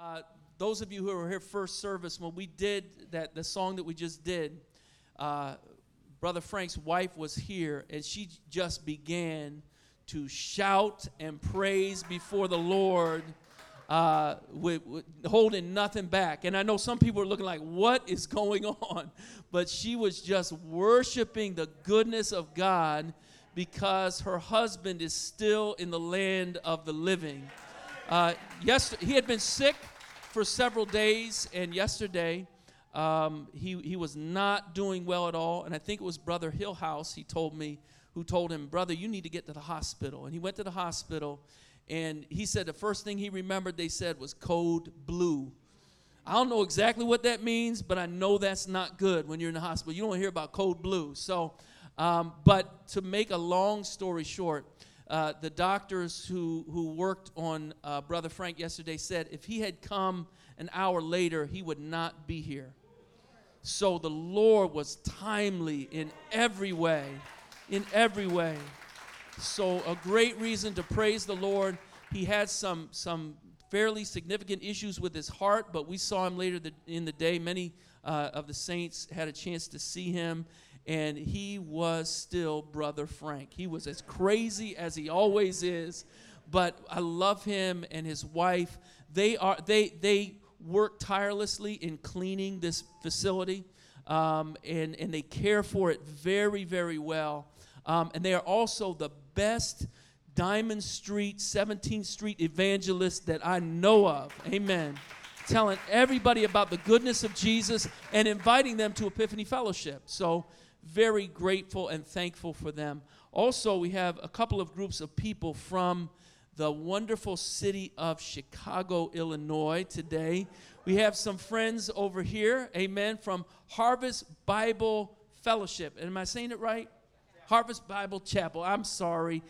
Uh, those of you who were here first service, when we did that, the song that we just did, uh, Brother Frank's wife was here, and she just began to shout and praise before the Lord, uh, with, with holding nothing back. And I know some people are looking like, "What is going on?" But she was just worshiping the goodness of God because her husband is still in the land of the living. Uh, yes, he had been sick for several days, and yesterday um, he, he was not doing well at all. And I think it was Brother Hillhouse, he told me, who told him, Brother, you need to get to the hospital. And he went to the hospital, and he said the first thing he remembered they said was code blue. I don't know exactly what that means, but I know that's not good when you're in the hospital. You don't hear about code blue. So, um, but to make a long story short, uh, the doctors who, who worked on uh, Brother Frank yesterday said if he had come an hour later, he would not be here. So the Lord was timely in every way, in every way. So a great reason to praise the Lord. He had some some fairly significant issues with his heart, but we saw him later in the day. Many uh, of the saints had a chance to see him, and he was still Brother Frank. He was as crazy as he always is, but I love him and his wife. They are they they work tirelessly in cleaning this facility, um, and and they care for it very very well. Um, and they are also the best Diamond Street, 17th Street evangelists that I know of. Amen telling everybody about the goodness of Jesus and inviting them to Epiphany Fellowship. So very grateful and thankful for them. Also, we have a couple of groups of people from the wonderful city of Chicago, Illinois today. We have some friends over here, amen, from Harvest Bible Fellowship. Am I saying it right? Harvest Bible Chapel. I'm sorry.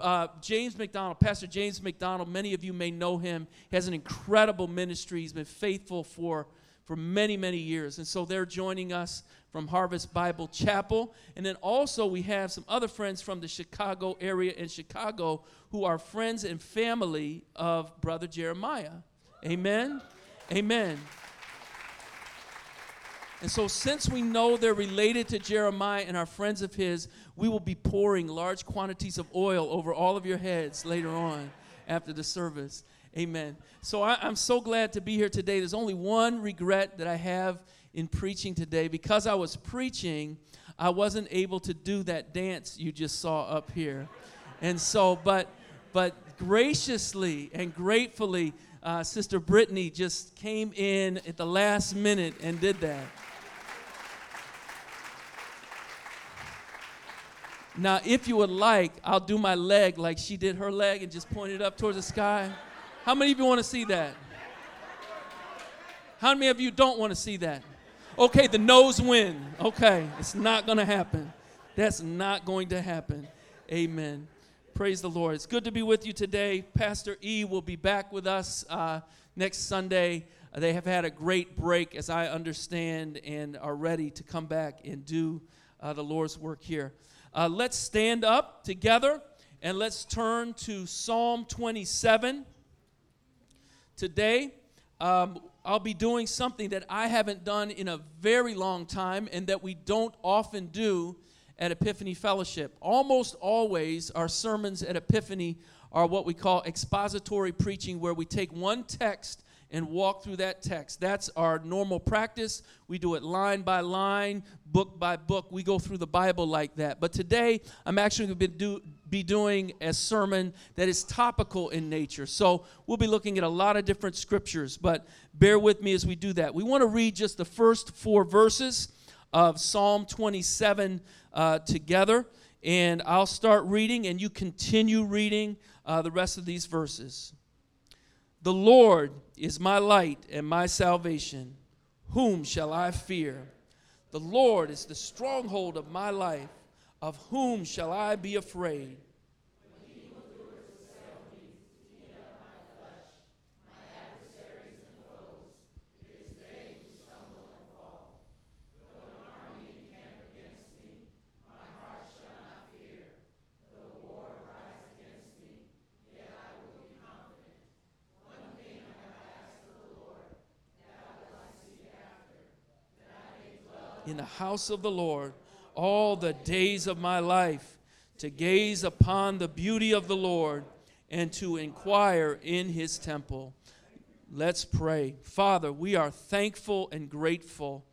Uh, James MacDonald, Pastor James MacDonald, many of you may know him. He has an incredible ministry. He's been faithful for, for many, many years. And so they're joining us from Harvest Bible Chapel. And then also we have some other friends from the Chicago area in Chicago who are friends and family of Brother Jeremiah. Amen. Amen. And so, since we know they're related to Jeremiah and are friends of his, we will be pouring large quantities of oil over all of your heads later on after the service. Amen. So, I, am so glad to be here today. There's only one regret that I have in preaching today. Because I was preaching, I wasn't able to do that dance you just saw up here. And so, but but graciously and gratefully, uh, Sister Brittany just came in at the last minute and did that. Now, if you would like, I'll do my leg like she did her leg and just point it up towards the sky. How many of you want to see that? How many of you don't want to see that? Okay, the no's win. Okay, it's not going to happen. That's not going to happen. Amen. Praise the Lord. It's good to be with you today. Pastor E will be back with us uh, next Sunday. They have had a great break, as I understand, and are ready to come back and do uh, the Lord's work here. Uh, let's stand up together and let's turn to Psalm 27. Today, um, I'll be doing something that I haven't done in a very long time and that we don't often do at Epiphany Fellowship. Almost always, our sermons at Epiphany are what we call expository preaching, where we take one text and walk through that text. That's our normal practice. We do it line by line, book by book. We go through the Bible like that. But today, I'm actually going to be do, be doing a sermon that is topical in nature. So we'll be looking at a lot of different scriptures, but bear with me as we do that. We want to read just the first four verses of Psalm 27 uh, together. And I'll start reading, and you continue reading uh, the rest of these verses. The Lord is my light and my salvation. Whom shall I fear? The Lord is the stronghold of my life. Of whom shall I be afraid? In the house of the Lord all the days of my life, to gaze upon the beauty of the Lord and to inquire in his temple. Let's pray. Father, we are thankful and grateful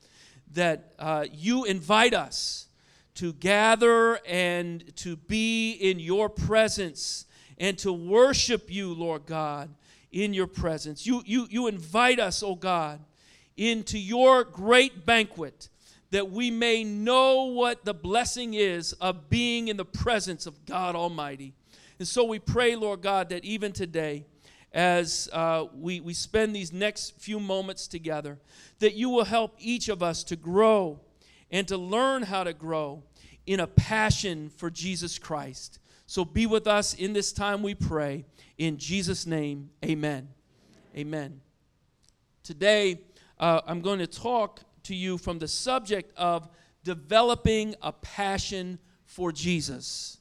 that uh, you invite us to gather and to be in your presence and to worship you, Lord God, in your presence. You, you, you invite us, oh God, into your great banquet that we may know what the blessing is of being in the presence of God Almighty. And so we pray, Lord God, that even today, as uh, we, we spend these next few moments together, that you will help each of us to grow and to learn how to grow in a passion for Jesus Christ. So be with us in this time, we pray. In Jesus' name, amen. Amen. Today, uh, I'm going to talk to you from the subject of developing a passion for Jesus.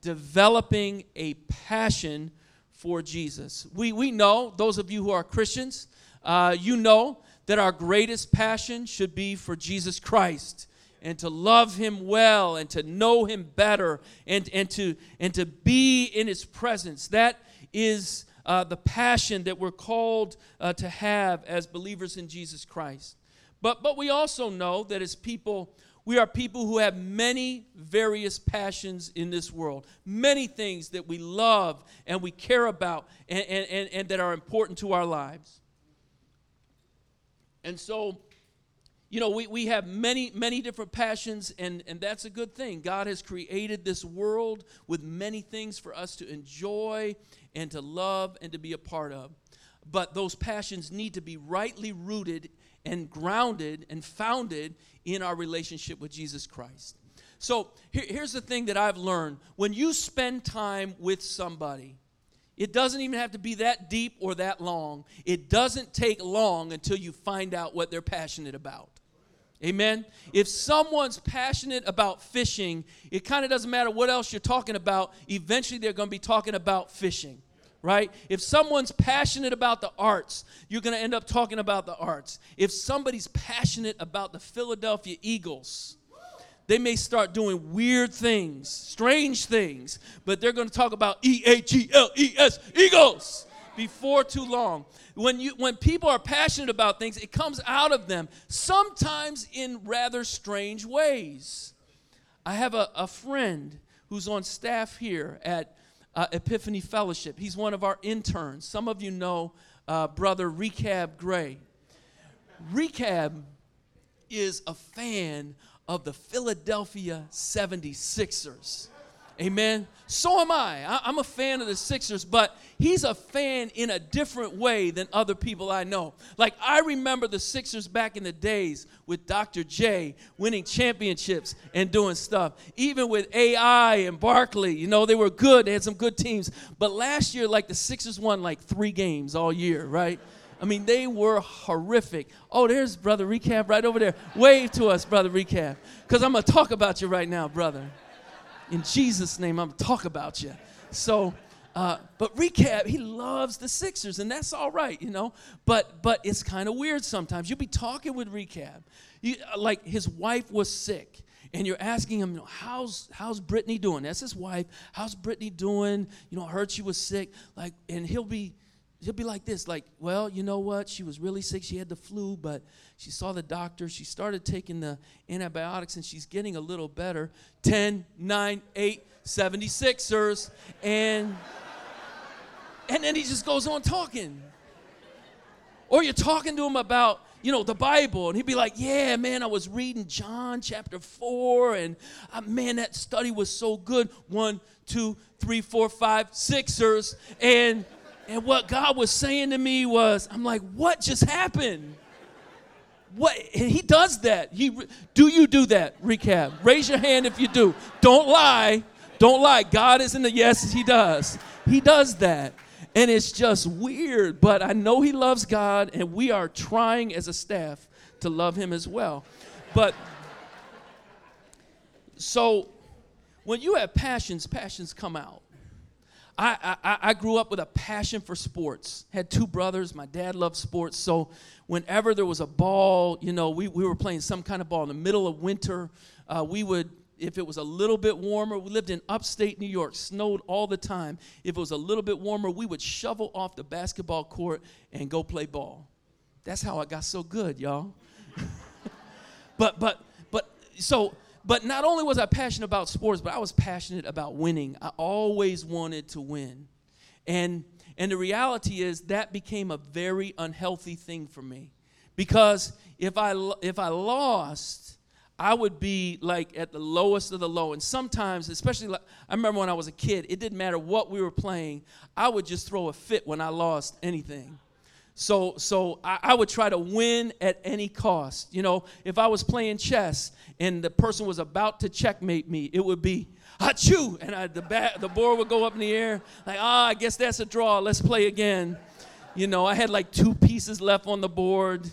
Developing a passion for Jesus. We, we know, those of you who are Christians, uh, you know that our greatest passion should be for Jesus Christ and to love him well and to know him better and, and, to, and to be in his presence. That is uh, the passion that we're called uh, to have as believers in Jesus Christ. But, but we also know that as people, we are people who have many various passions in this world, many things that we love and we care about and, and, and, and that are important to our lives. And so, you know, we, we have many, many different passions, and, and that's a good thing. God has created this world with many things for us to enjoy and to love and to be a part of. But those passions need to be rightly rooted and grounded and founded in our relationship with Jesus Christ. So here, here's the thing that I've learned when you spend time with somebody, it doesn't even have to be that deep or that long. It doesn't take long until you find out what they're passionate about. Amen. If someone's passionate about fishing, it kind of doesn't matter what else you're talking about. Eventually, they're going to be talking about fishing right? If someone's passionate about the arts, you're going to end up talking about the arts. If somebody's passionate about the Philadelphia Eagles, they may start doing weird things, strange things, but they're going to talk about E A G L E S, Eagles, before too long. When, you, when people are passionate about things, it comes out of them, sometimes in rather strange ways. I have a, a friend who's on staff here at uh, Epiphany Fellowship. He's one of our interns. Some of you know uh, Brother Recab Gray. Recab is a fan of the Philadelphia 76ers. Amen. So am I. I. am a fan of the Sixers, but he's a fan in a different way than other people I know. Like, I remember the Sixers back in the days with Dr. J winning championships and doing stuff. Even with AI and Barkley, you know, they were good. They had some good teams. But last year, like, the Sixers won like three games all year, right? I mean, they were horrific. Oh, there's Brother Recap right over there. Wave to us, Brother Recap, because I'm going to talk about you right now, brother in Jesus' name, I'm gonna talk about you. So, uh, but recap, he loves the Sixers, and that's all right, you know. But but it's kind of weird sometimes. You'll be talking with recap, you, like his wife was sick, and you're asking him, how's how's Brittany doing? That's his wife. How's Brittany doing? You know, I heard she was sick. Like, and he'll be he'll be like this, like, well, you know what? She was really sick. She had the flu, but she saw the doctor. She started taking the antibiotics, and she's getting a little better. 10, 9, 8, 76ers. And, and then he just goes on talking. Or you're talking to him about, you know, the Bible, and he'd be like, Yeah, man, I was reading John chapter 4, and uh, man, that study was so good. One, two, three, four, five, Sixers. And and what God was saying to me was, I'm like, what just happened? What and he does that. He do you do that? Recap. Raise your hand if you do. Don't lie. Don't lie. God is in the yes, he does. He does that. And it's just weird, but I know he loves God and we are trying as a staff to love him as well. But so when you have passions, passions come out. I, I, I grew up with a passion for sports. Had two brothers. My dad loved sports. So whenever there was a ball, you know, we, we were playing some kind of ball in the middle of winter. Uh, we would, if it was a little bit warmer, we lived in upstate New York, snowed all the time. If it was a little bit warmer, we would shovel off the basketball court and go play ball. That's how I got so good, y'all. but, but, but, so but not only was I passionate about sports, but I was passionate about winning. I always wanted to win. And and the reality is that became a very unhealthy thing for me. Because if I if I lost, I would be like at the lowest of the low. And sometimes, especially like, I remember when I was a kid, it didn't matter what we were playing, I would just throw a fit when I lost anything. So, so I, I, would try to win at any cost. You know, if I was playing chess and the person was about to checkmate me, it would be achoo, and I, the bat, the board would go up in the air. Like, ah, oh, I guess that's a draw. Let's play again. You know, I had like two pieces left on the board,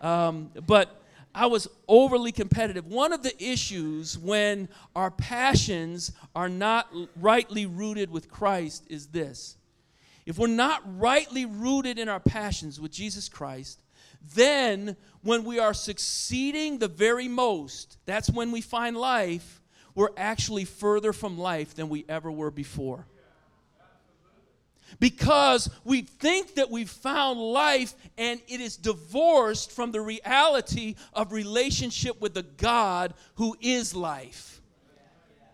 um, but I was overly competitive. One of the issues when our passions are not rightly rooted with Christ is this if we're not rightly rooted in our passions with Jesus Christ, then when we are succeeding the very most, that's when we find life, we're actually further from life than we ever were before. Because we think that we've found life and it is divorced from the reality of relationship with the God who is life.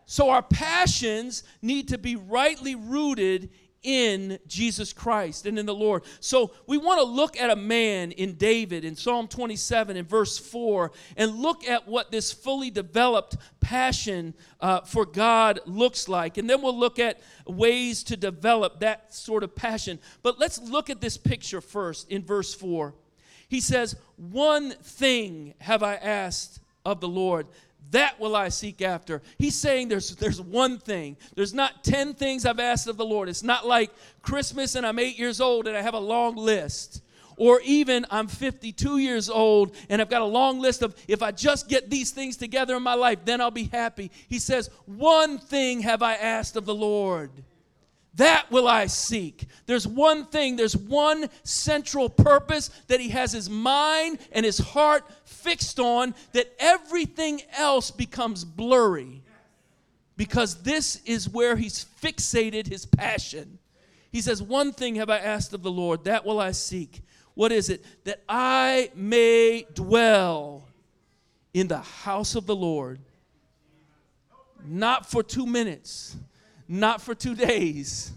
So our passions need to be rightly rooted in Jesus Christ and in the Lord. So we want to look at a man in David in Psalm 27 and verse 4 and look at what this fully developed passion uh, for God looks like. And then we'll look at ways to develop that sort of passion. But let's look at this picture first in verse 4. He says, One thing have I asked of the Lord that will I seek after. He's saying there's, there's one thing. There's not 10 things I've asked of the Lord. It's not like Christmas and I'm eight years old and I have a long list. Or even I'm 52 years old and I've got a long list of if I just get these things together in my life, then I'll be happy. He says, One thing have I asked of the Lord that will I seek. There's one thing, there's one central purpose that he has his mind and his heart fixed on, that everything else becomes blurry. Because this is where he's fixated his passion. He says, One thing have I asked of the Lord, that will I seek. What is it? That I may dwell in the house of the Lord, not for two minutes not for two days,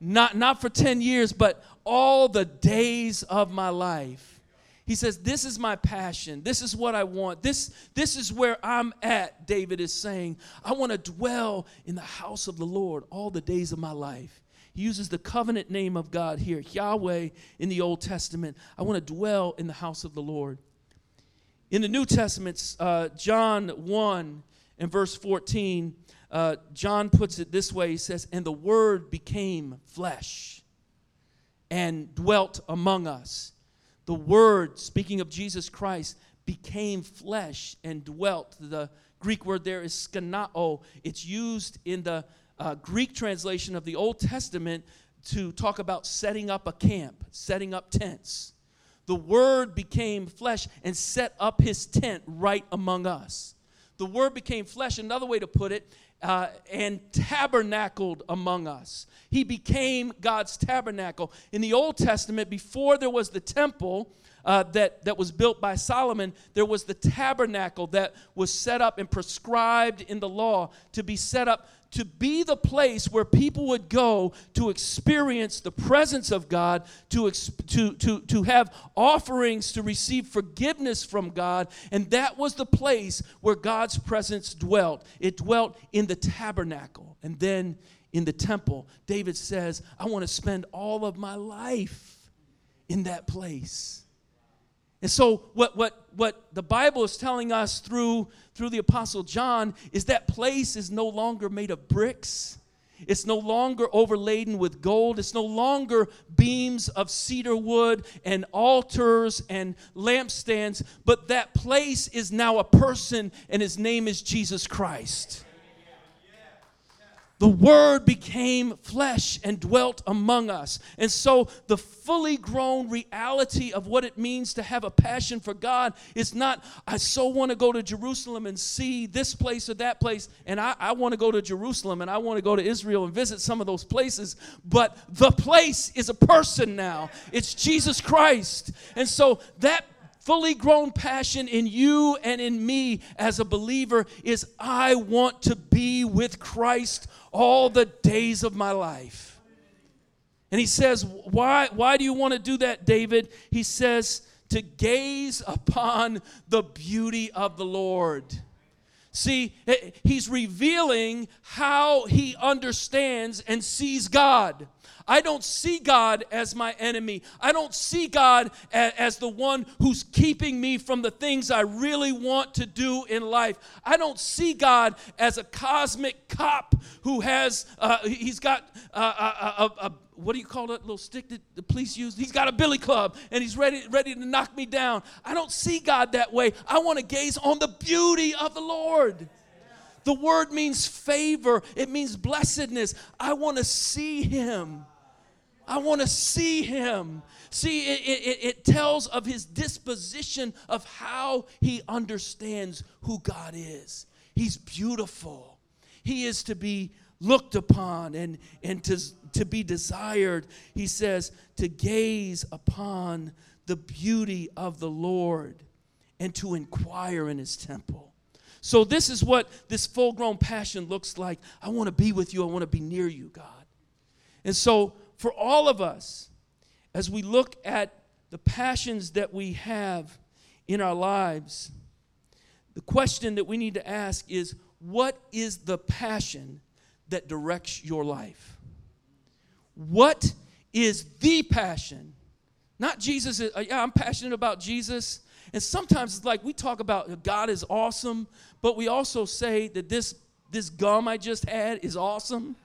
not, not for 10 years, but all the days of my life. He says, This is my passion. This is what I want. This, this is where I'm at, David is saying. I want to dwell in the house of the Lord all the days of my life. He uses the covenant name of God here, Yahweh in the Old Testament. I want to dwell in the house of the Lord. In the New Testament, uh, John 1 and verse 14, uh, John puts it this way he says, And the Word became flesh and dwelt among us. The Word, speaking of Jesus Christ, became flesh and dwelt. The Greek word there is skenao. It's used in the uh, Greek translation of the Old Testament to talk about setting up a camp, setting up tents. The Word became flesh and set up his tent right among us. The Word became flesh. Another way to put it uh, and tabernacled among us. He became God's tabernacle. In the Old Testament, before there was the temple, uh, that, that was built by Solomon, there was the tabernacle that was set up and prescribed in the law to be set up to be the place where people would go to experience the presence of God, to, to, to, to have offerings to receive forgiveness from God. And that was the place where God's presence dwelt. It dwelt in the tabernacle and then in the temple. David says, I want to spend all of my life in that place. And so what, what, what the Bible is telling us through, through the Apostle John is that place is no longer made of bricks. It's no longer overladen with gold. It's no longer beams of cedar wood and altars and lampstands, but that place is now a person, and his name is Jesus Christ. The Word became flesh and dwelt among us. And so, the fully grown reality of what it means to have a passion for God is not, I so want to go to Jerusalem and see this place or that place. And I, I want to go to Jerusalem and I want to go to Israel and visit some of those places. But the place is a person now, it's Jesus Christ. And so, that fully grown passion in you and in me as a believer is I want to be with Christ all the days of my life. And he says, Why, why do you want to do that, David? He says, To gaze upon the beauty of the Lord. See, he's revealing how he understands and sees God. I don't see God as my enemy. I don't see God as, as, the one who's keeping me from the things I really want to do in life. I don't see God as a cosmic cop who has, uh, he's got uh, uh, uh, a, a, a, what do you call that little stick that the police use? He's got a billy club and he's ready, ready to knock me down. I don't see God that way. I want to gaze on the beauty of the Lord. The word means favor, it means blessedness. I want to see him. I want to see him. See, it, it, it, tells of his disposition of how he understands who God is. He's beautiful. He is to be looked upon and, and to, to be desired. He says, to gaze upon the beauty of the Lord and to inquire in his temple. So, this is what this full grown passion looks like. I want to be with you, I want to be near you, God. And so, for all of us, as we look at the passions that we have in our lives, the question that we need to ask is what is the passion that directs your life? What is the passion? Not Jesus, uh, yeah, I'm passionate about Jesus. And sometimes it's like we talk about God is awesome, but we also say that this, this gum I just had is awesome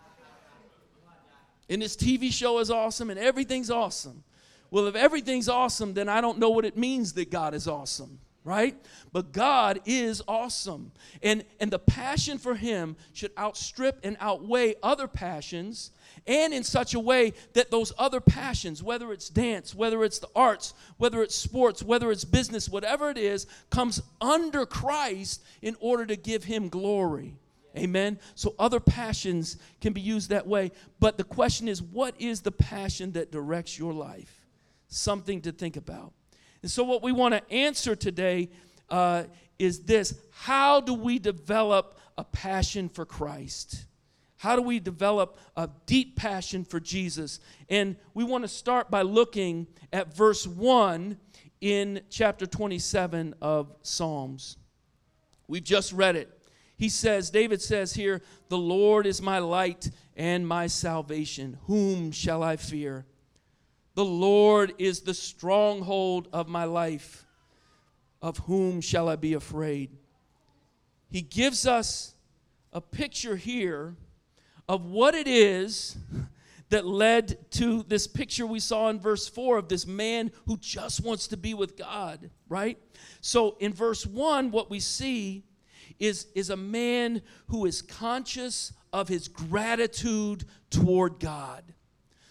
and this TV show is awesome and everything's awesome. Well, if everything's awesome, then I don't know what it means that God is awesome, right? But God is awesome. And, and the passion for Him should outstrip and outweigh other passions, and in such a way that those other passions, whether it's dance, whether it's the arts, whether it's sports, whether it's business, whatever it is, comes under Christ in order to give Him glory. Amen. So other passions can be used that way. But the question is, what is the passion that directs your life? Something to think about. And so, what we want to answer today uh, is this How do we develop a passion for Christ? How do we develop a deep passion for Jesus? And we want to start by looking at verse 1 in chapter 27 of Psalms. We've just read it. He says, David says here, The Lord is my light and my salvation. Whom shall I fear? The Lord is the stronghold of my life. Of whom shall I be afraid? He gives us a picture here of what it is that led to this picture we saw in verse 4 of this man who just wants to be with God, right? So in verse 1, what we see is, is a man who is conscious of his gratitude toward God.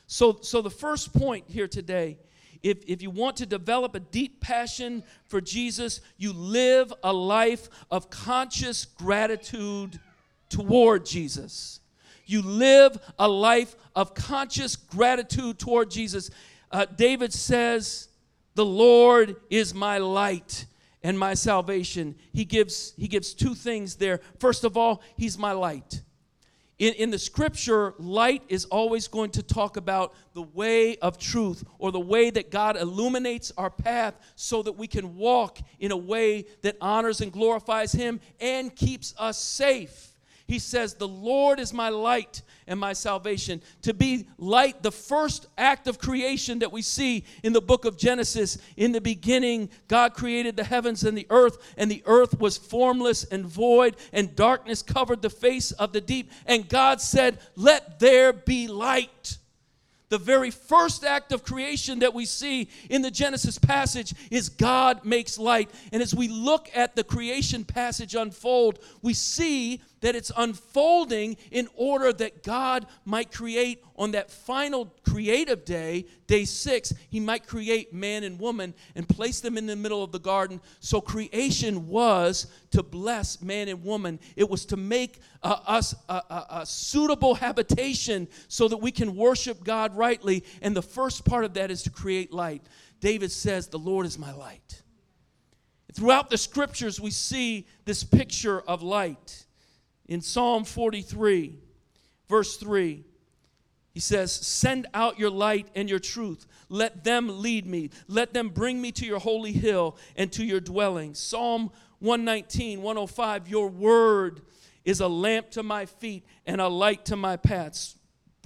So, so the first point here today if, if you want to develop a deep passion for Jesus, you live a life of conscious gratitude toward Jesus. You live a life of conscious gratitude toward Jesus. Uh, David says, The Lord is my light and my salvation. He gives, he gives two things there. First of all, he's my light. In, in the scripture, light is always going to talk about the way of truth or the way that God illuminates our path so that we can walk in a way that honors and glorifies Him and keeps us safe. He says, The Lord is my light and my salvation. To be light, the first act of creation that we see in the book of Genesis. In the beginning, God created the heavens and the earth, and the earth was formless and void, and darkness covered the face of the deep. And God said, Let there be light. The very first act of creation that we see in the Genesis passage is God makes light. And as we look at the creation passage unfold, we see that it's unfolding in order that God might create on that final creative day, day six, He might create man and woman and place them in the middle of the garden. So creation was to bless man and woman, it was to make uh, us a, a, a suitable habitation so that we can worship God rightly. And the first part of that is to create light. David says, The Lord is my light. Throughout the scriptures, we see this picture of light. In Psalm 43, verse 3, he says, Send out your light and your truth. Let them lead me. Let them bring me to your holy hill and to your dwelling. Psalm 119, 105, Your word is a lamp to my feet and a light to my paths.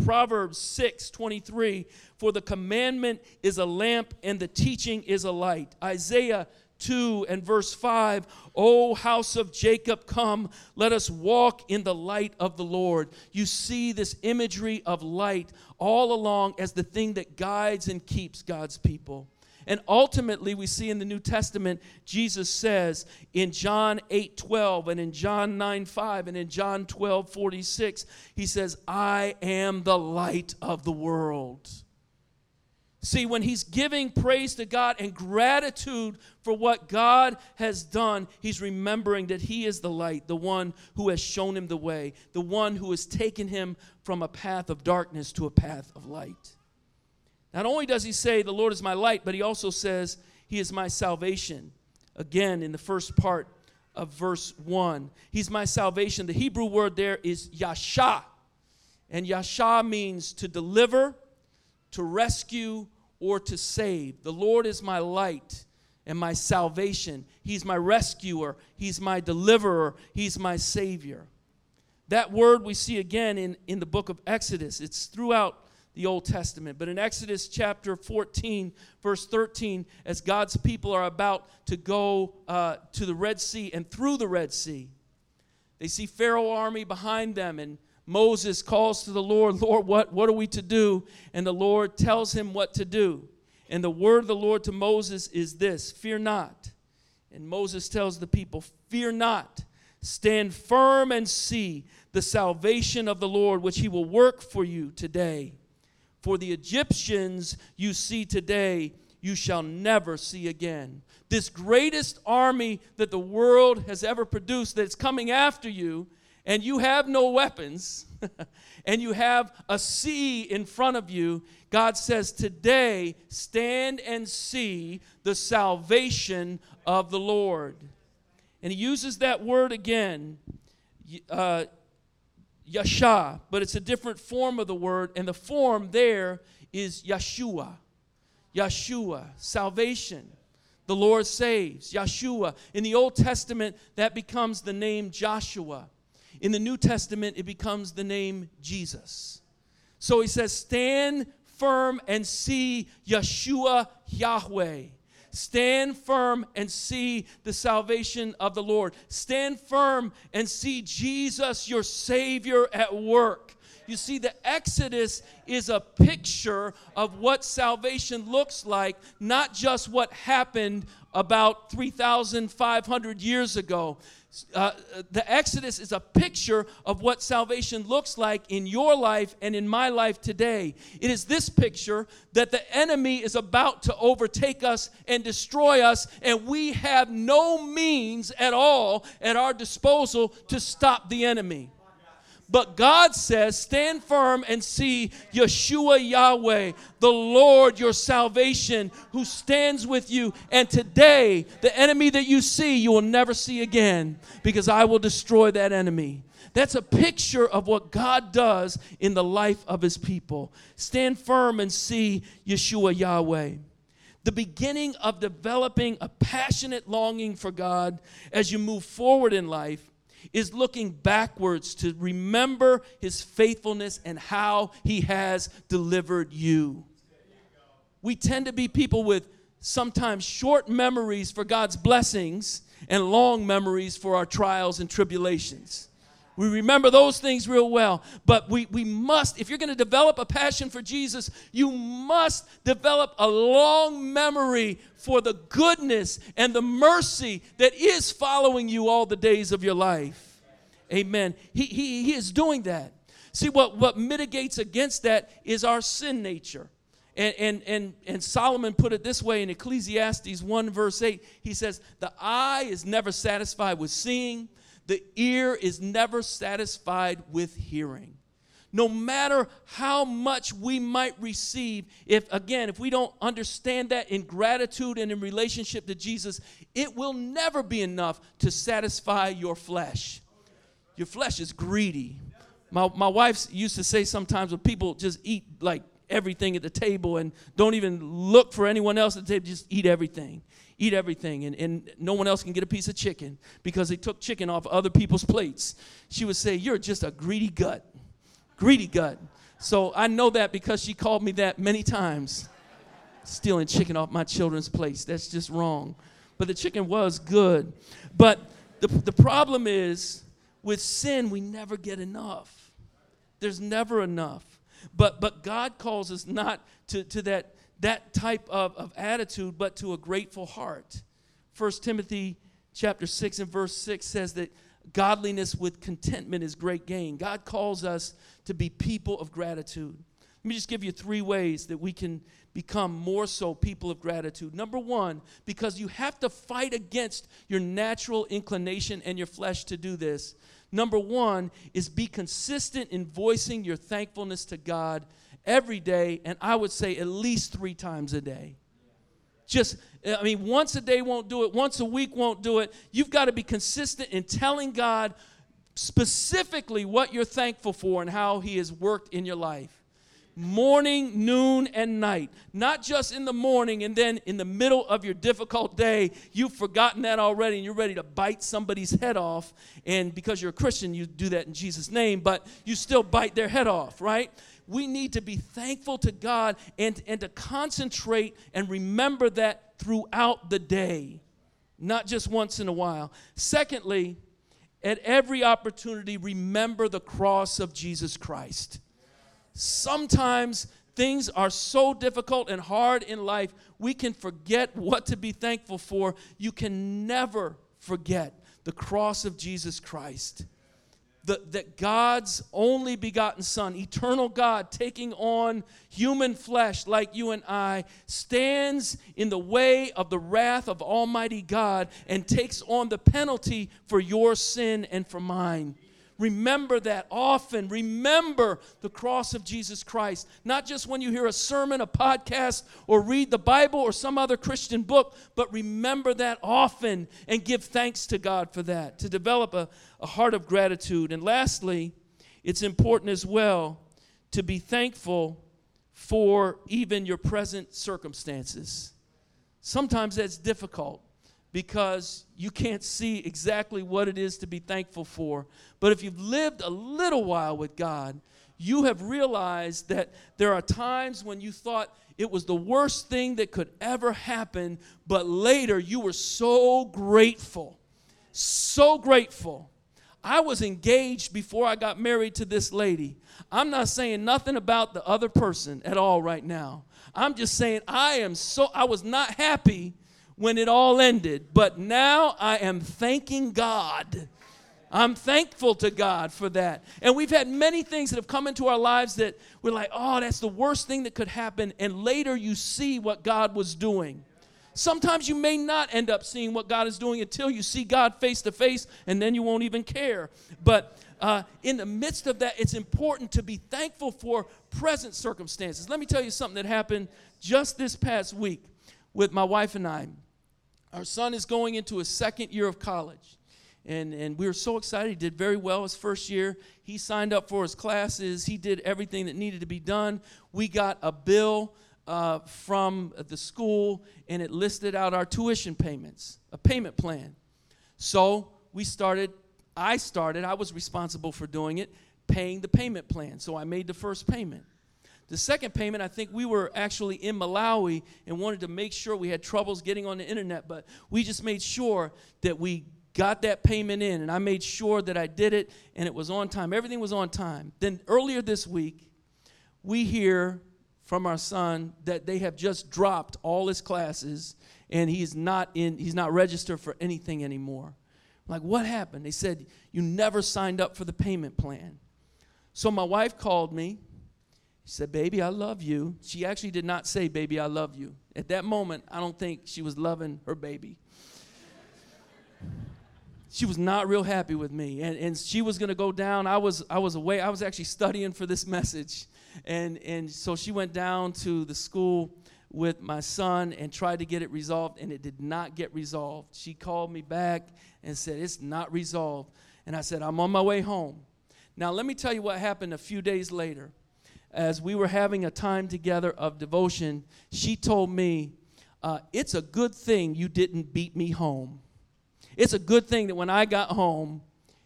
Proverbs 6, 23, For the commandment is a lamp and the teaching is a light. Isaiah 2 and verse 5 O house of Jacob, come, let us walk in the light of the Lord. You see this imagery of light all along as the thing that guides and keeps God's people. And ultimately, we see in the New Testament, Jesus says in John 8 12 and in John 9 5 and in John 12 46, He says, I am the light of the world. See, when he's giving praise to God and gratitude for what God has done, he's remembering that he is the light, the one who has shown him the way, the one who has taken him from a path of darkness to a path of light. Not only does he say, The Lord is my light, but he also says, He is my salvation. Again, in the first part of verse 1, He's my salvation. The Hebrew word there is yasha. And yasha means to deliver to rescue, or to save. The Lord is my light and my salvation. He's my rescuer, He's my deliverer, He's my Savior. That word we see again in, in the book of Exodus. It's throughout the Old Testament. But in Exodus chapter 14, verse 13, as God's people are about to go uh, to the Red Sea and through the Red Sea, they see Pharaoh army behind them and Moses calls to the Lord, Lord, what, what are we to do? And the Lord tells him what to do. And the word of the Lord to Moses is this Fear not. And Moses tells the people, Fear not. Stand firm and see the salvation of the Lord, which he will work for you today. For the Egyptians you see today, you shall never see again. This greatest army that the world has ever produced that's coming after you and you have no weapons, and you have a sea in front of you, God says, Today, stand and see the salvation of the Lord. And he uses that word again, uh, Yasha, but it's a different form of the word, and the form there is Yeshua. Yeshua, salvation. The Lord saves. Yeshua. In the Old Testament, that becomes the name Joshua. In the New Testament, it becomes the name Jesus. So he says, Stand firm and see Yeshua Yahweh. Stand firm and see the salvation of the Lord. Stand firm and see Jesus, your Savior, at work. You see, the Exodus is a picture of what salvation looks like, not just what happened about 3,500 years ago. Uh, the Exodus is a picture of what salvation looks like in your life and in my life today. It is this picture that the enemy is about to overtake us and destroy us, and we have no means at all at our disposal to stop the enemy. But God says, Stand firm and see Yeshua Yahweh, the Lord your salvation, who stands with you. And today, the enemy that you see, you will never see again because I will destroy that enemy. That's a picture of what God does in the life of his people. Stand firm and see Yeshua Yahweh. The beginning of developing a passionate longing for God as you move forward in life is looking backwards to remember his faithfulness and how he has delivered you. We tend to be people with sometimes short memories for God's blessings and long memories for our trials and tribulations. We remember those things real well. But we, we must, if you're going to develop a passion for Jesus, you must develop a long memory for the goodness and the mercy that is following you all the days of your life. Amen. He, he, he is doing that. See, what, what mitigates against that is our sin nature. And, and, and, and Solomon put it this way in Ecclesiastes 1, verse 8. He says, The eye is never satisfied with seeing, the ear is never satisfied with hearing. No matter how much we might receive, if again, if we don't understand that in gratitude and in relationship to Jesus, it will never be enough to satisfy your flesh. Your flesh is greedy. My, my wife used to say sometimes when people just eat like everything at the table and don't even look for anyone else at the table, just eat everything. Eat everything, and, and no one else can get a piece of chicken because they took chicken off other people's plates. She would say, You're just a greedy gut. Greedy gut. So I know that because she called me that many times. Stealing chicken off my children's plates. That's just wrong. But the chicken was good. But the, the problem is with sin, we never get enough. There's never enough. But, but God calls us not to, to that, that type of, of attitude, but to a grateful heart. 1 Timothy chapter 6 and verse 6 says that godliness with contentment is great gain. God calls us to be people of gratitude. Let me just give you three ways that we can become more so people of gratitude. Number one, because you have to fight against your natural inclination and your flesh to do this. Number one is be consistent in voicing your thankfulness to God every day, and I would say at least three times a day. Just, I mean, once a day won't do it, once a week won't do it. You've got to be consistent in telling God specifically what you're thankful for and how He has worked in your life morning, noon, and night. Not just in the morning and then in the middle of your difficult day, you've forgotten that already and you're ready to bite somebody's head off. And because you're a Christian, you do that in Jesus' name, but you still bite their head off, right? We need to be thankful to God and, and to concentrate and remember that throughout the day, not just once in a while. Secondly, at every opportunity, remember the cross of Jesus Christ. Sometimes things are so difficult and hard in life, we can forget what to be thankful for. You can never forget the cross of Jesus Christ. The, that God's only begotten Son, eternal God, taking on human flesh like you and I, stands in the way of the wrath of Almighty God and takes on the penalty for your sin and for mine. Remember that often. Remember the cross of Jesus Christ. Not just when you hear a sermon, a podcast, or read the Bible or some other Christian book, but remember that often and give thanks to God for that, to develop a, a heart of gratitude. And lastly, it's important as well to be thankful for even your present circumstances. Sometimes that's difficult because you can't see exactly what it is to be thankful for. But if you've lived a little while with God, you have realized that there are times when you thought it was the worst thing that could ever happen, but later you were so grateful. So grateful. I was engaged before I got married to this lady. I'm not saying nothing about the other person at all right now. I'm just saying I am so I was not happy when it all ended. But now I am thanking God. I'm thankful to God for that. And we've had many things that have come into our lives that we're like, oh, that's the worst thing that could happen. And later you see what God was doing. Sometimes you may not end up seeing what God is doing until you see God face to face, and then you won't even care. But uh, in the midst of that, it's important to be thankful for present circumstances. Let me tell you something that happened just this past week with my wife and I. Our son is going into his second year of college. And, and we were so excited. He did very well his first year. He signed up for his classes. He did everything that needed to be done. We got a bill uh, from the school, and it listed out our tuition payments, a payment plan. So we started, I started, I was responsible for doing it, paying the payment plan. So I made the first payment. The second payment, I think we were actually in Malawi and wanted to make sure we had troubles getting on the internet, but we just made sure that we got that payment in, and I made sure that I did it and it was on time. Everything was on time. Then earlier this week, we hear from our son that they have just dropped all his classes and he's not in he's not registered for anything anymore. like, what happened? They said, you never signed up for the payment plan. So my wife called me. She said, Baby, I love you. She actually did not say, Baby, I love you. At that moment, I don't think she was loving her baby. she was not real happy with me. And, and she was going to go down. I was, I was away. I was actually studying for this message. And, and so she went down to the school with my son and tried to get it resolved, and it did not get resolved. She called me back and said, It's not resolved. And I said, I'm on my way home. Now, let me tell you what happened a few days later. As we were having a time together of devotion, she told me, uh, It's a good thing you didn't beat me home. It's a good thing that when I got home,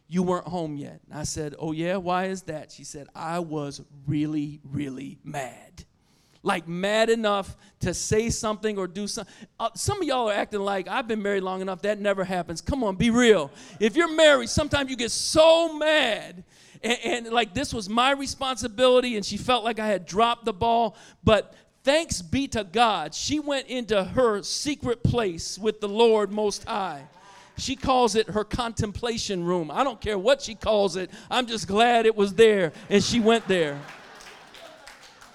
you weren't home yet. I said, Oh, yeah, why is that? She said, I was really, really mad like mad enough to say something or do something. Uh, some of y'all are acting like I've been married long enough, that never happens. Come on, be real. If you're married, sometimes you get so mad. And, and like this was my responsibility, and she felt like I had dropped the ball. But thanks be to God, she went into her secret place with the Lord Most High. She calls it her contemplation room. I don't care what she calls it. I'm just glad it was there and she went there.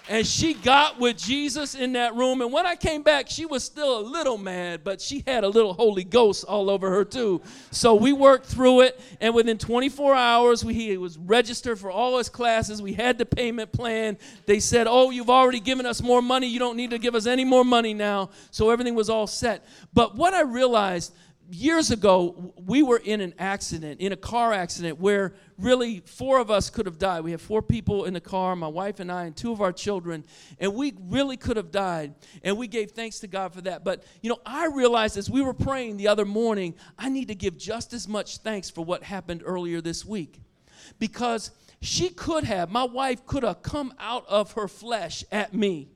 And she got with Jesus in that room. And when I came back, she was still a little mad, but she had a little Holy Ghost all over her too. So we worked through it. And within 24 hours, we, he was registered for all his classes. We had the payment plan. They said, Oh, you've already given us more money. You don't need to give us any more money now. So everything was all set. But what I realized years ago, we were in an accident, in a car accident, where really four of us could have died. We had four people in the car, my wife and I, and two of our children, and we really could have died. And we gave thanks to God for that. But, you know, I realized as we were praying the other morning, I need to give just as much thanks for what happened earlier this week. Because she could have, my wife could have come out of her flesh at me.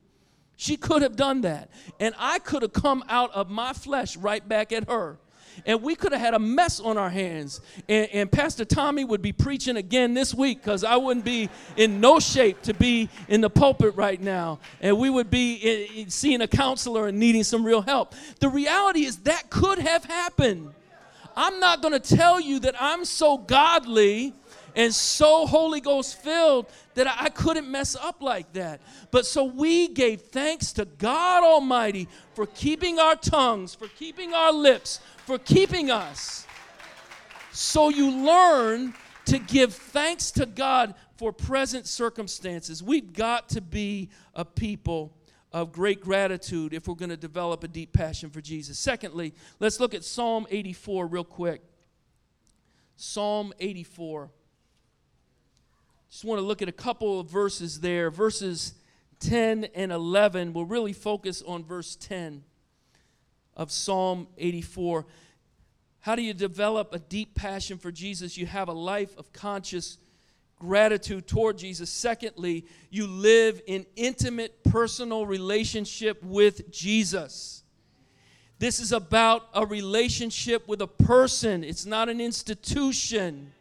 She could have done that. And I could have come out of my flesh right back at her and we could have had a mess on our hands. And, and Pastor Tommy would be preaching again this week because I wouldn't be in no shape to be in the pulpit right now. And we would be in, in seeing a counselor and needing some real help. The reality is that could have happened. I'm not going to tell you that I'm so godly and so Holy Ghost filled that I couldn't mess up like that. But so we gave thanks to God Almighty for keeping our tongues, for keeping our lips, for keeping us. So you learn to give thanks to God for present circumstances. We've got to be a people of great gratitude if we're going to develop a deep passion for Jesus. Secondly, let's look at Psalm 84 real quick. Psalm 84. Just want to look at a couple of verses there. Verses 10 and 11. We'll really focus on verse 10 of Psalm 84. How do you develop a deep passion for Jesus? You have a life of conscious gratitude toward Jesus. Secondly, you live in intimate personal relationship with Jesus. This is about a relationship with a person, it's not an institution.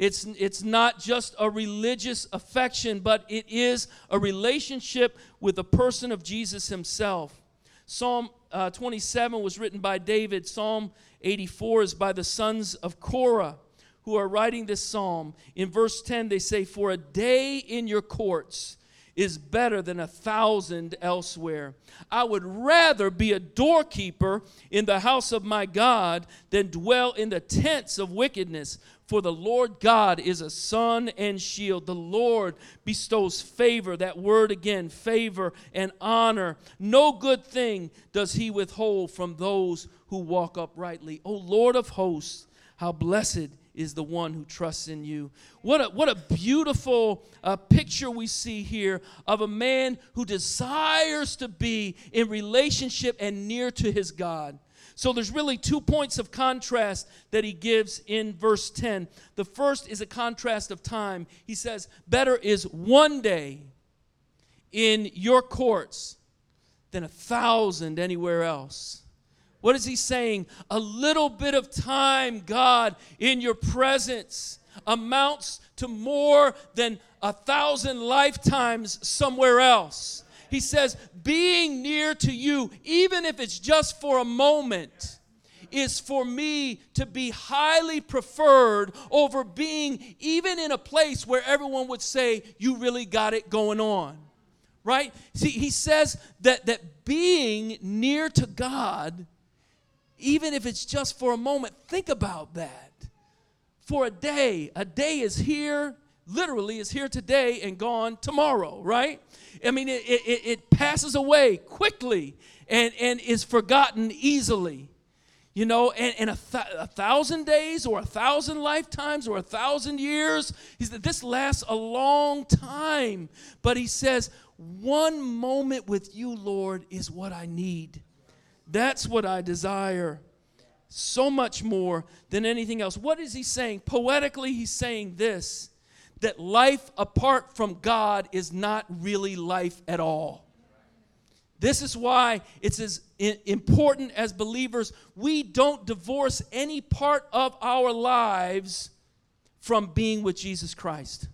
It's, it's not just a religious affection, but it is a relationship with the person of Jesus himself. Psalm uh, 27 was written by David. Psalm 84 is by the sons of Korah who are writing this psalm. In verse 10, they say, For a day in your courts is better than a thousand elsewhere. I would rather be a doorkeeper in the house of my God than dwell in the tents of wickedness. For the Lord God is a sun and shield. The Lord bestows favor, that word again, favor and honor. No good thing does he withhold from those who walk uprightly. O Lord of hosts, how blessed is the one who trusts in you. What a, what a beautiful uh, picture we see here of a man who desires to be in relationship and near to his God. So there's really two points of contrast that he gives in verse 10. The first is a contrast of time. He says, Better is one day in your courts than a thousand anywhere else. What is he saying? A little bit of time, God, in your presence amounts to more than a thousand lifetimes somewhere else. He says, being near to you, even if it's just for a moment, is for me to be highly preferred over being even in a place where everyone would say, You really got it going on. Right? See, he says that, that being near to God, even if it's just for a moment, think about that. For a day, a day is here, literally is here today and gone tomorrow, right? I mean, it, it, it passes away quickly and, and is forgotten easily. You know, and, and a, th- a thousand days or a thousand lifetimes or a thousand years, he said, this lasts a long time. But he says, one moment with you, Lord, is what I need. That's what I desire so much more than anything else. What is he saying? Poetically, he's saying this that life apart from God is not really life at all. This is why it's as important as believers, we don't divorce any part of our lives from being with Jesus Christ.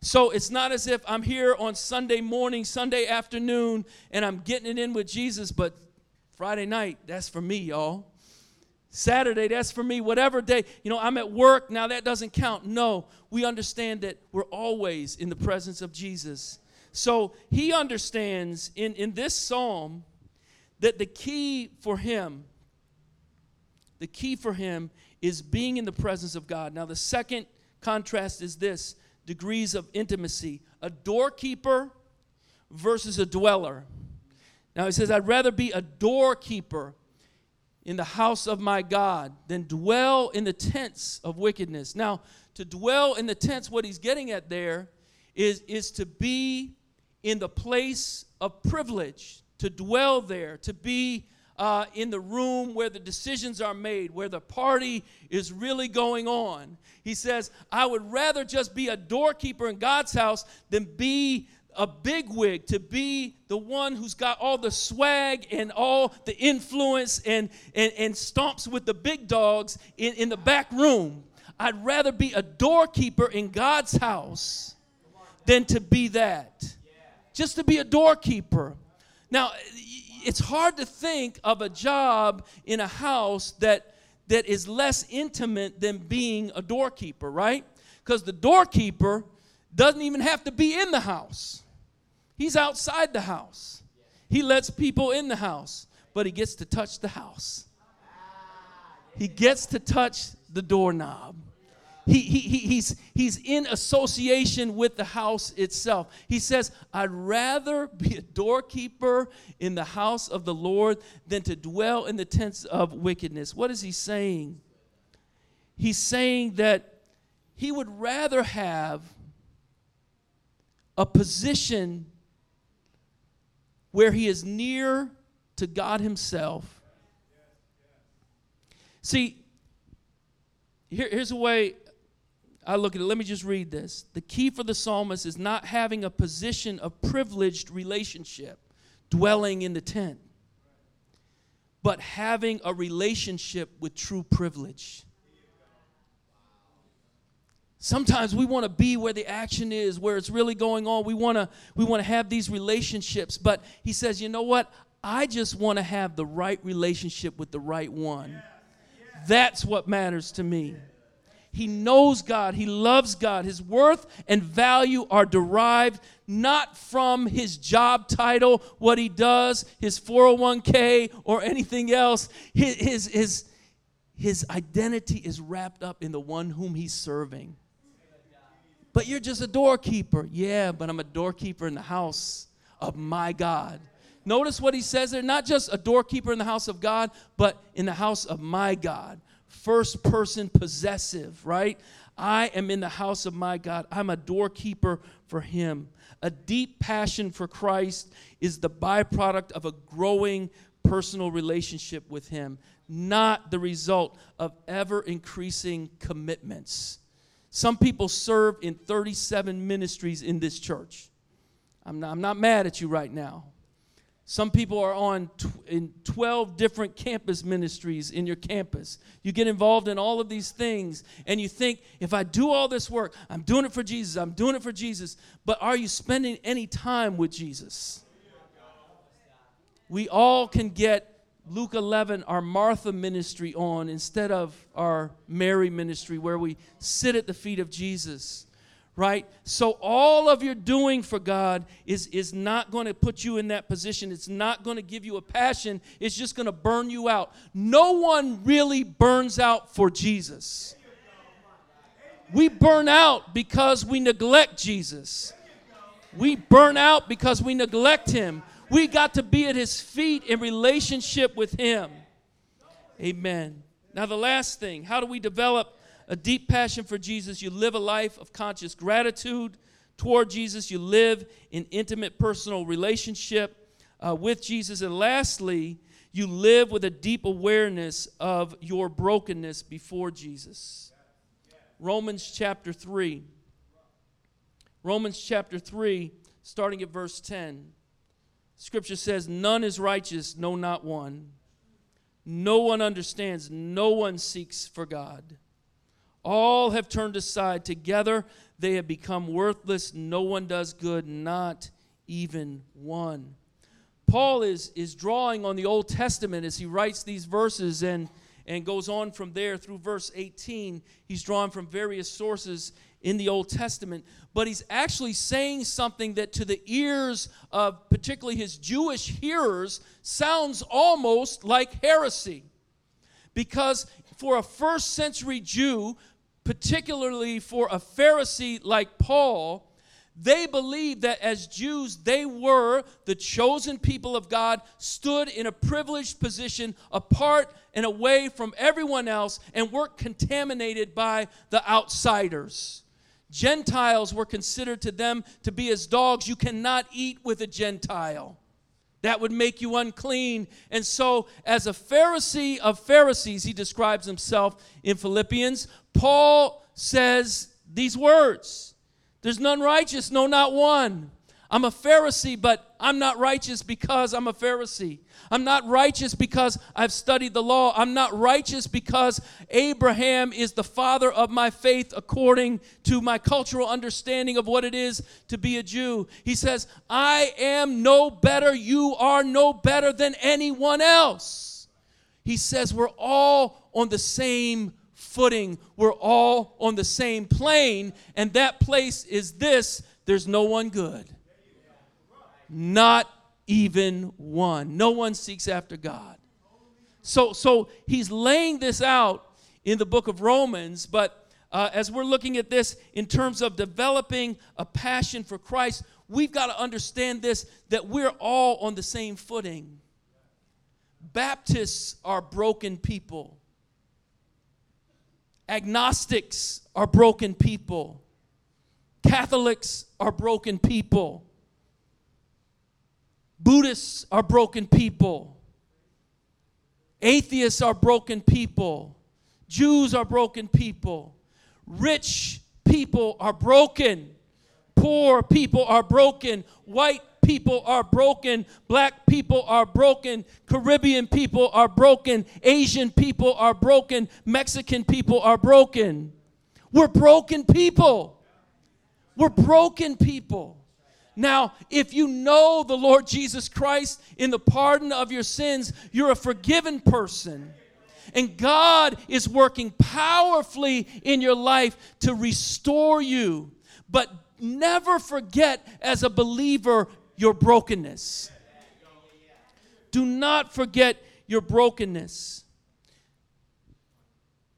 So it's not as if I'm here on Sunday morning, Sunday afternoon, and I'm getting it in with Jesus, but Friday night, that's for me, y'all. Saturday, that's for me. Whatever day, you know, I'm at work, now that doesn't count. No, we understand that we're always in the presence of Jesus. So he understands in, in this psalm that the key for him, the key for him is being in the presence of God. Now, the second contrast is this degrees of intimacy a doorkeeper versus a dweller. Now, he says, I'd rather be a doorkeeper in the house of my God than dwell in the tents of wickedness. Now, to dwell in the tents, what he's getting at there is, is to be in the place of privilege, to dwell there, to be uh, in the room where the decisions are made, where the party is really going on. He says, I would rather just be a doorkeeper in God's house than be a bigwig, to be the one who's got all the swag and all the influence and, and, and stomps with the big dogs in, in the back room. I'd rather be a doorkeeper in God's house than to be that just to be a doorkeeper. Now, it's hard to think of a job in a house that that is less intimate than being a doorkeeper, right? Because the doorkeeper doesn't even have to be in the house. He's outside the house. He lets people in the house, but he gets to touch the house. He gets to touch the doorknob he, he, he, he's, he's in association with the house itself. He says, I'd rather be a doorkeeper in the house of the Lord than to dwell in the tents of wickedness. What is he saying? He's saying that he would rather have a position where he is near to God Himself. See, here, here's a way I look at it. Let me just read this. The key for the psalmist is not having a position of privileged relationship, dwelling in the tent, but having a relationship with true privilege. Sometimes we want to be where the action is, where it's really going on. We want to we want to have these relationships, but he says, "You know what? I just want to have the right relationship with the right one. That's what matters to me." He knows God. He loves God. His worth and value are derived not from his job title, what he does, his 401k, or anything else. His, his, his, his identity is wrapped up in the one whom he's serving. But you're just a doorkeeper. Yeah, but I'm a doorkeeper in the house of my God. Notice what he says there not just a doorkeeper in the house of God, but in the house of my God first person possessive, right? I am in the house of my God. I'm a doorkeeper for him. A deep passion for Christ is the byproduct of a growing personal relationship with him, not the result of ever increasing commitments. Some people serve in 37 ministries in this church. I'm not, I'm not mad at you right now. Some people are on tw- in 12 different campus ministries in your campus. You get involved in all of these things and you think, if I do all this work, I'm doing it for Jesus, I'm doing it for Jesus. But are you spending any time with Jesus? We all can get Luke 11, our Martha ministry on instead of our Mary ministry, where we sit at the feet of Jesus, right? So, all of your doing for God is, is not going to put you in that position. It's not going to give you a passion. It's just going to burn you out. No one really burns out for Jesus. We burn out because we neglect Jesus. We burn out because we neglect Him. We got to be at his feet in relationship with him. Amen. Now, the last thing how do we develop a deep passion for Jesus? You live a life of conscious gratitude toward Jesus, you live in intimate personal relationship uh, with Jesus. And lastly, you live with a deep awareness of your brokenness before Jesus. Romans chapter 3. Romans chapter 3, starting at verse 10. Scripture says, None is righteous, no, not one. No one understands, no one seeks for God. All have turned aside. Together they have become worthless. No one does good, not even one. Paul is, is drawing on the Old Testament as he writes these verses and, and goes on from there through verse 18. He's drawn from various sources in the Old Testament, but he's actually saying something that to the ears of particularly his Jewish hearers sounds almost like heresy. Because for a first century Jew, particularly for a Pharisee like Paul, they believed that as Jews, they were the chosen people of God, stood in a privileged position apart and away from everyone else, and weren't contaminated by the outsiders. Gentiles were considered to them to be as dogs. You cannot eat with a Gentile. That would make you unclean. And so, as a Pharisee of Pharisees, he describes himself in Philippians. Paul says these words There's none righteous, no, not one. I'm a Pharisee, but I'm not righteous because I'm a Pharisee. I'm not righteous because I've studied the law. I'm not righteous because Abraham is the father of my faith according to my cultural understanding of what it is to be a Jew. He says, I am no better. You are no better than anyone else. He says, We're all on the same footing, we're all on the same plane, and that place is this there's no one good. Not even one. No one seeks after God. So, so he's laying this out in the book of Romans, but uh, as we're looking at this in terms of developing a passion for Christ, we've got to understand this that we're all on the same footing. Baptists are broken people, agnostics are broken people, Catholics are broken people. Buddhists are broken people. Atheists are broken people. Jews are broken people. Rich people are broken. Poor people are broken. White people are broken. Black people are broken. Caribbean people are broken. Asian people are broken. Mexican people are broken. We're broken people. We're broken people. Now, if you know the Lord Jesus Christ in the pardon of your sins, you're a forgiven person. And God is working powerfully in your life to restore you. But never forget, as a believer, your brokenness. Do not forget your brokenness.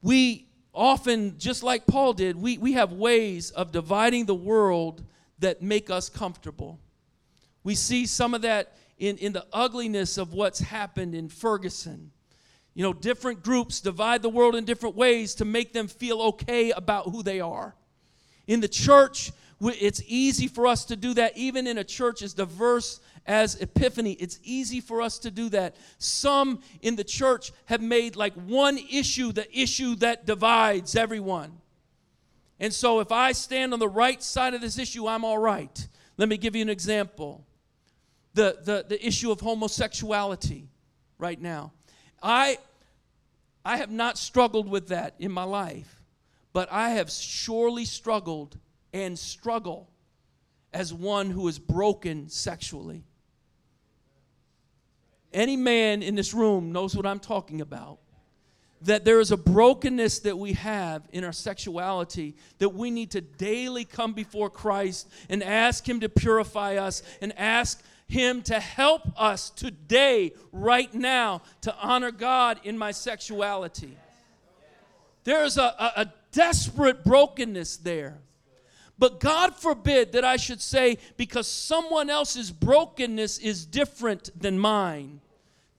We often, just like Paul did, we, we have ways of dividing the world that make us comfortable. We see some of that in, in the ugliness of what's happened in Ferguson. You know, different groups divide the world in different ways to make them feel okay about who they are. In the church, it's easy for us to do that, even in a church as diverse as Epiphany. It's easy for us to do that. Some in the church have made like one issue the issue that divides everyone. And so if I stand on the right side of this issue, I'm all right. Let me give you an example. The, the, the issue of homosexuality right now. I, I have not struggled with that in my life, but I have surely struggled and struggle as one who is broken sexually. any man in this room knows what I'm talking about. That there is a brokenness that we have in our sexuality that we need to daily come before Christ and ask Him to purify us and ask Him to help us today, right now, to honor God in my sexuality. There's a, a, a desperate brokenness there. But God forbid that I should say, because someone else's brokenness is different than mine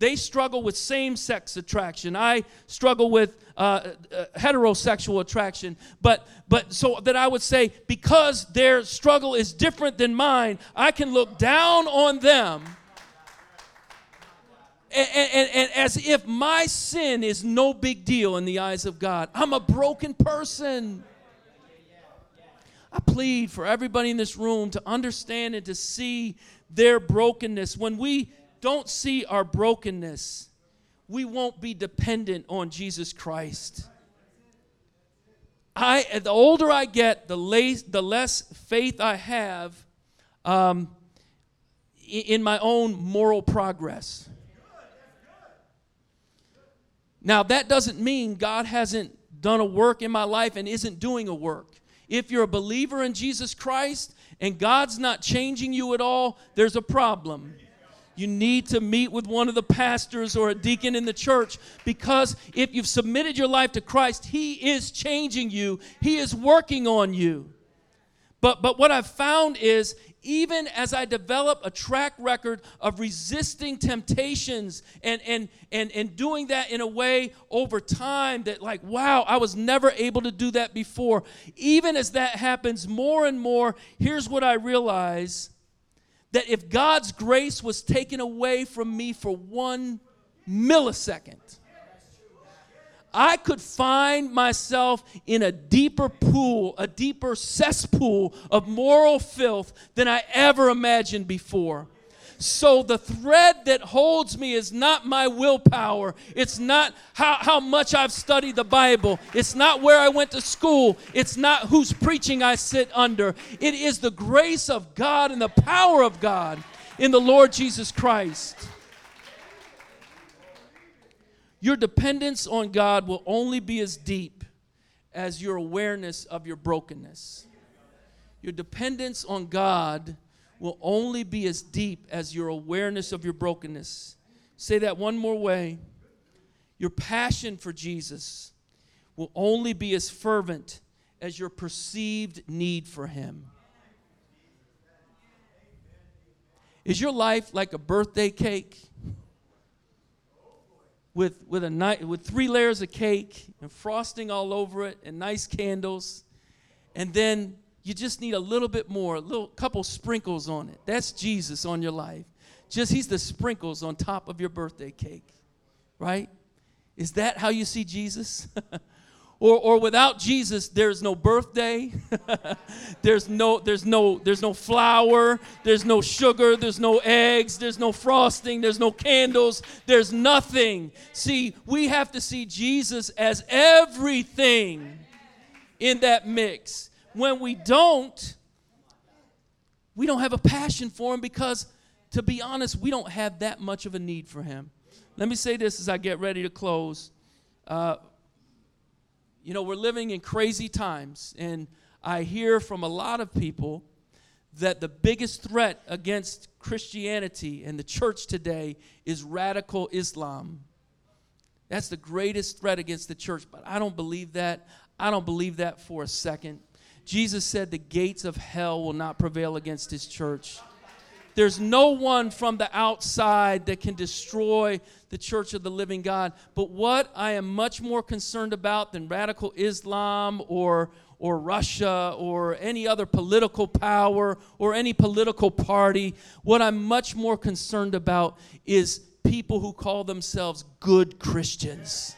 they struggle with same sex attraction. I struggle with uh, uh, heterosexual attraction. But, but so that I would say, because their struggle is different than mine, I can look down on them. And, and, and, as if my sin is no big deal in the eyes of God. I'm a broken person. I plead for everybody in this room to understand and to see their brokenness. When we don't see our brokenness, we won't be dependent on Jesus Christ. I, the older I get, the less, the less faith I have um, in my own moral progress. Now, that doesn't mean God hasn't done a work in my life and isn't doing a work. If you're a believer in Jesus Christ and God's not changing you at all, there's a problem you need to meet with one of the pastors or a deacon in the church because if you've submitted your life to Christ, He is changing you, He is working on you. But, but what I've found is even as I develop a track record of resisting temptations and, and, and, and doing that in a way over time that, like, wow, I was never able to do that before. Even as that happens more and more, here's what I realize that if God's grace was taken away from me for one millisecond, I could find myself in a deeper pool, a deeper cesspool of moral filth than I ever imagined before. So the thread that holds me is not my willpower. It's not how, how much I've studied the Bible. It's not where I went to school. It's not whose preaching I sit under. It is the grace of God and the power of God in the Lord Jesus Christ. Your dependence on God will only be as deep as your awareness of your brokenness. Your dependence on God will only be as deep as your awareness of your brokenness. Say that one more way. Your passion for Jesus will only be as fervent as your perceived need for Him. Is your life like a birthday cake? With, with, a ni- with three layers of cake and frosting all over it and nice candles, and then you just need a little bit more, a little couple sprinkles on it. That's Jesus on your life. Just he's the sprinkles on top of your birthday cake. Right? Is that how you see Jesus? or, or without Jesus, there's no birthday, there's no there's no there's no flour, there's no sugar, there's no eggs, there's no frosting, there's no candles, there's nothing. See, we have to see Jesus as everything in that mix when we don't, we don't have a passion for Him because, to be honest, we don't have that much of a need for Him. Let me say this as I get ready to close. Uh, you know, we're living in crazy times, and I hear from a lot of people that the biggest threat against Christianity and the church today is radical Islam. That's the greatest threat against the church, but I don't believe that. I don't believe that for a second. Jesus said the gates of hell will not prevail against his church. There's no one from the outside that can destroy the church of the living God. But what I am much more concerned about than radical Islam or, or Russia or any other political power or any political party, what I'm much more concerned about is people who call themselves good Christians.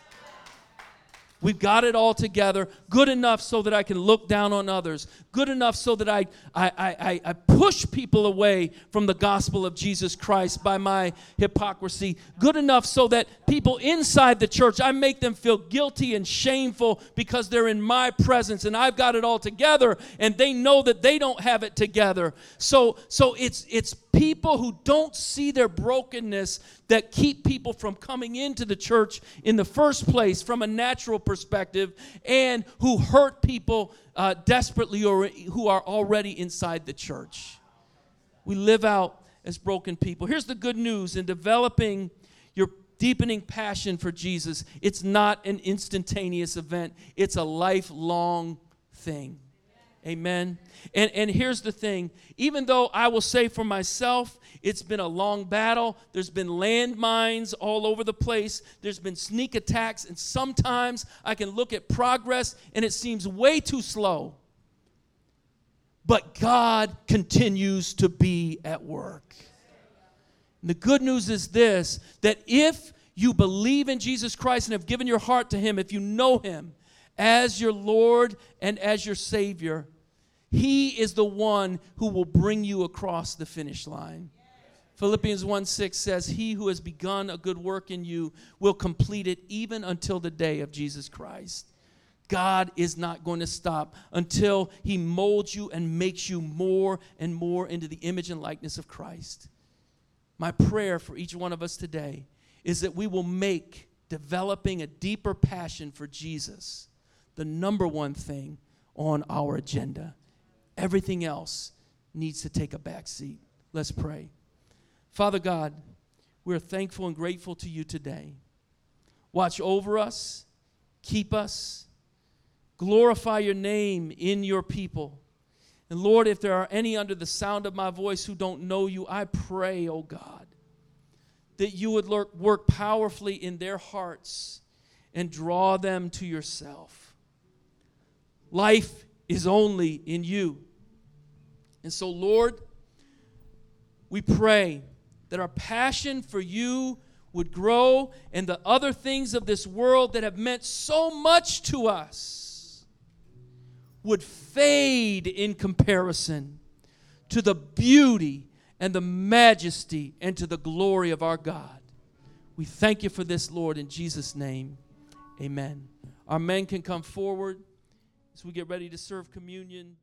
We've got it all together, good enough so that I can look down on others, good enough so that I, I, I, I push people away from the gospel of Jesus Christ by my hypocrisy, good enough so that people inside the church, I make them feel guilty and shameful because they're in my presence and I've got it all together and they know that they don't have it together. So, so it's, it's people who don't see their brokenness that keep people from coming into the church in the first place from a natural perspective and who hurt people uh, desperately or who are already inside the church. We live out as broken people. Here's the good news in developing your deepening passion for Jesus, it's not an instantaneous event, it's a lifelong thing. Amen. And, and here's the thing even though I will say for myself, it's been a long battle, there's been landmines all over the place, there's been sneak attacks, and sometimes I can look at progress and it seems way too slow. But God continues to be at work. And the good news is this that if you believe in Jesus Christ and have given your heart to Him, if you know Him as your Lord and as your Savior, he is the one who will bring you across the finish line. Philippians 1 6 says, He who has begun a good work in you will complete it even until the day of Jesus Christ. God is not going to stop until He molds you and makes you more and more into the image and likeness of Christ. My prayer for each one of us today is that we will make developing a deeper passion for Jesus the number one thing on our agenda. Everything else needs to take a back seat. Let's pray. Father God, we're thankful and grateful to you today. Watch over us, keep us, glorify your name in your people. And Lord, if there are any under the sound of my voice who don't know you, I pray, oh God, that you would work powerfully in their hearts and draw them to yourself. Life is only in you. And so, Lord, we pray that our passion for you would grow and the other things of this world that have meant so much to us would fade in comparison to the beauty and the majesty and to the glory of our God. We thank you for this, Lord, in Jesus' name. Amen. Our men can come forward as we get ready to serve communion.